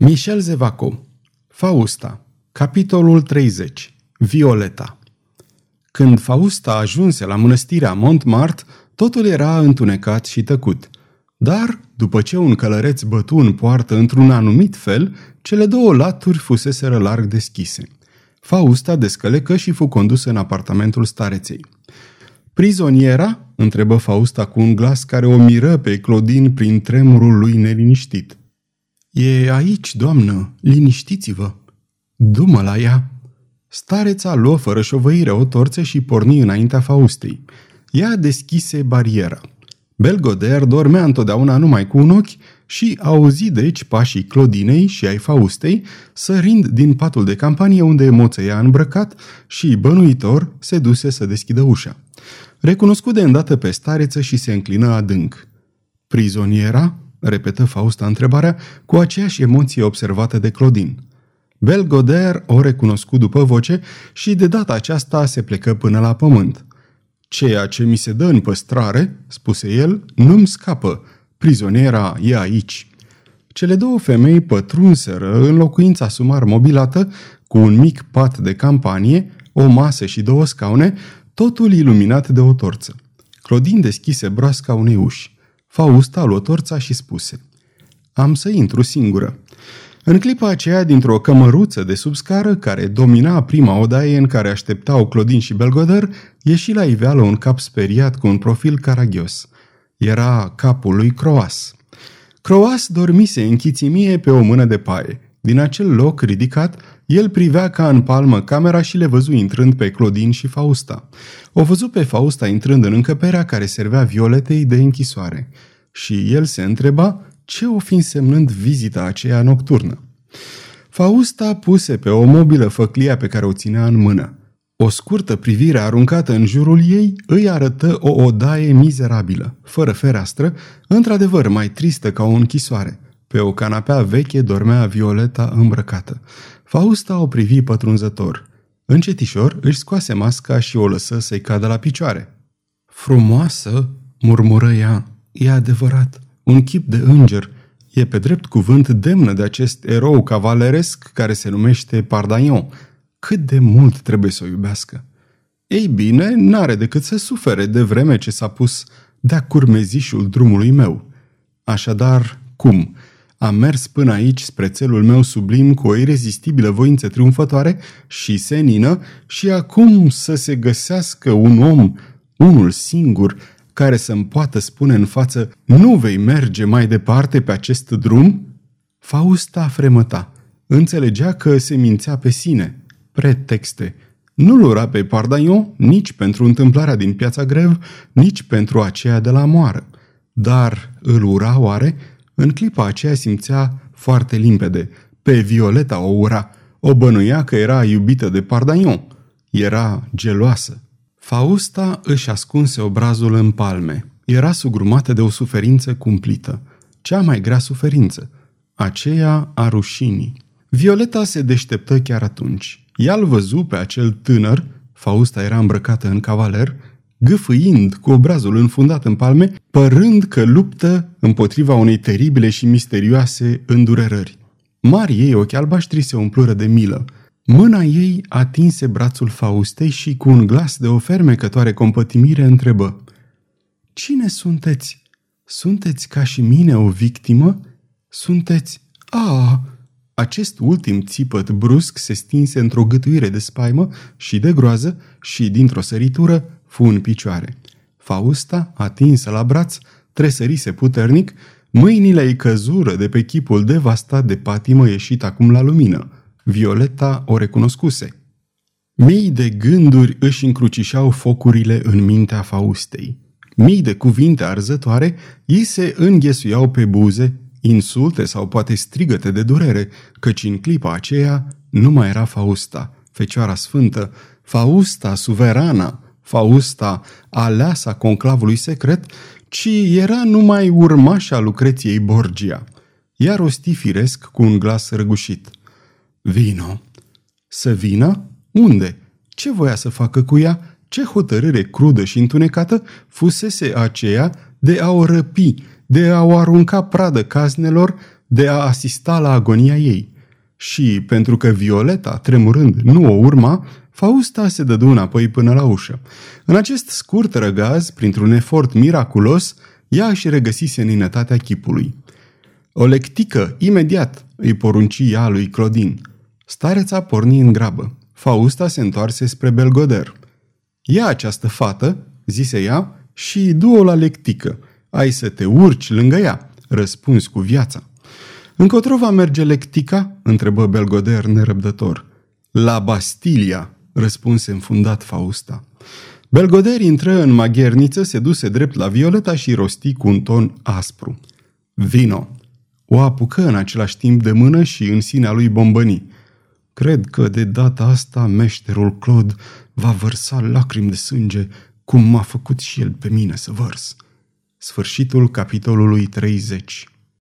Michel Zevaco Fausta Capitolul 30 Violeta Când Fausta ajunse la mănăstirea Montmartre, totul era întunecat și tăcut. Dar, după ce un călăreț bătu în poartă într-un anumit fel, cele două laturi fuseseră larg deschise. Fausta descălecă și fu condusă în apartamentul stareței. Prizoniera? întrebă Fausta cu un glas care o miră pe Clodin prin tremurul lui neliniștit. E aici, doamnă, liniștiți-vă. Dumă la ea. Stareța luă fără șovăire o torță și porni înaintea Faustei. Ea deschise bariera. Belgoder dormea întotdeauna numai cu un ochi și auzi deci pașii Clodinei și ai Faustei sărind din patul de campanie unde moțăia îmbrăcat și, bănuitor, se duse să deschidă ușa. Recunoscu de îndată pe stareță și se înclină adânc. Prizoniera? Repetă Fausta întrebarea cu aceeași emoție observată de Clodin. Belgoder o recunoscu după voce și de data aceasta se plecă până la pământ. Ceea ce mi se dă în păstrare, spuse el, nu-mi scapă. Prizoniera e aici. Cele două femei pătrunseră în locuința sumar mobilată cu un mic pat de campanie, o masă și două scaune, totul iluminat de o torță. Clodin deschise broasca unei uși. Fausta luă torța și spuse Am să intru singură. În clipa aceea, dintr-o cămăruță de sub scară, care domina prima odaie în care așteptau Clodin și Belgoder, ieși la iveală un cap speriat cu un profil caragios. Era capul lui Croas. Croas dormise în chițimie pe o mână de paie. Din acel loc ridicat, el privea ca în palmă camera și le văzu intrând pe Clodin și Fausta. O văzu pe Fausta intrând în încăperea care servea Violetei de închisoare. Și el se întreba ce o fi însemnând vizita aceea nocturnă. Fausta puse pe o mobilă făclia pe care o ținea în mână. O scurtă privire aruncată în jurul ei îi arătă o odaie mizerabilă, fără fereastră, într-adevăr mai tristă ca o închisoare. Pe o canapea veche dormea Violeta îmbrăcată. Fausta o privi pătrunzător. Încetișor își scoase masca și o lăsă să-i cadă la picioare. Frumoasă, murmură ea, e adevărat, un chip de înger. E pe drept cuvânt demnă de acest erou cavaleresc care se numește Pardaion. Cât de mult trebuie să o iubească? Ei bine, n-are decât să sufere de vreme ce s-a pus de-a curmezișul drumului meu. Așadar, cum? Am mers până aici spre țelul meu sublim cu o irezistibilă voință triumfătoare și senină și acum să se găsească un om, unul singur, care să-mi poată spune în față nu vei merge mai departe pe acest drum? Fausta fremăta. Înțelegea că se mințea pe sine. Pretexte. Nu-l ura pe Pardaion nici pentru întâmplarea din piața grev, nici pentru aceea de la moară. Dar îl ura oare? În clipa aceea simțea foarte limpede. Pe Violeta o ura. O bănuia că era iubită de Pardaion. Era geloasă. Fausta își ascunse obrazul în palme. Era sugrumată de o suferință cumplită. Cea mai grea suferință. Aceea a rușinii. Violeta se deșteptă chiar atunci. Ea îl văzu pe acel tânăr, Fausta era îmbrăcată în cavaler, gâfâind cu obrazul înfundat în palme, părând că luptă împotriva unei teribile și misterioase îndurerări. Marii ei ochi albaștri se umplură de milă. Mâna ei atinse brațul Faustei și cu un glas de o fermecătoare compătimire întrebă Cine sunteți? Sunteți ca și mine o victimă? Sunteți... A, acest ultim țipăt brusc se stinse într-o gâtuire de spaimă și de groază și, dintr-o săritură, fu în picioare. Fausta, atinsă la braț, tresărise puternic, mâinile ei căzură de pe chipul devastat de patimă ieșit acum la lumină. Violeta o recunoscuse. Mii de gânduri își încrucișau focurile în mintea Faustei. Mii de cuvinte arzătoare ei se înghesuiau pe buze, insulte sau poate strigăte de durere, căci în clipa aceea nu mai era Fausta, Fecioara Sfântă, Fausta suverana, Fausta aleasa conclavului secret, ci era numai urmașa Lucreției Borgia. Ea rosti firesc cu un glas răgușit. Vino. Să vină? Unde? Ce voia să facă cu ea? Ce hotărâre crudă și întunecată fusese aceea de a o răpi, de a o arunca pradă caznelor, de a asista la agonia ei. Și, pentru că Violeta, tremurând, nu o urma, Fausta se dădu înapoi până la ușă. În acest scurt răgaz, printr-un efort miraculos, ea își regăsi seninătatea chipului. O lectică, imediat, îi porunci ea lui Clodin. Stareța porni în grabă. Fausta se întoarse spre Belgoder. Ia această fată, zise ea, și du-o la lectică. Ai să te urci lângă ea, răspuns cu viața. Încotro va merge lectica? întrebă Belgoder nerăbdător. La Bastilia, răspunse înfundat Fausta. Belgoder intră în magherniță, se duse drept la Violeta și rosti cu un ton aspru. Vino! O apucă în același timp de mână și în sinea lui bombăni. Cred că de data asta meșterul Claude va vărsa lacrimi de sânge, cum m-a făcut și el pe mine să vărs. Sfârșitul capitolului 30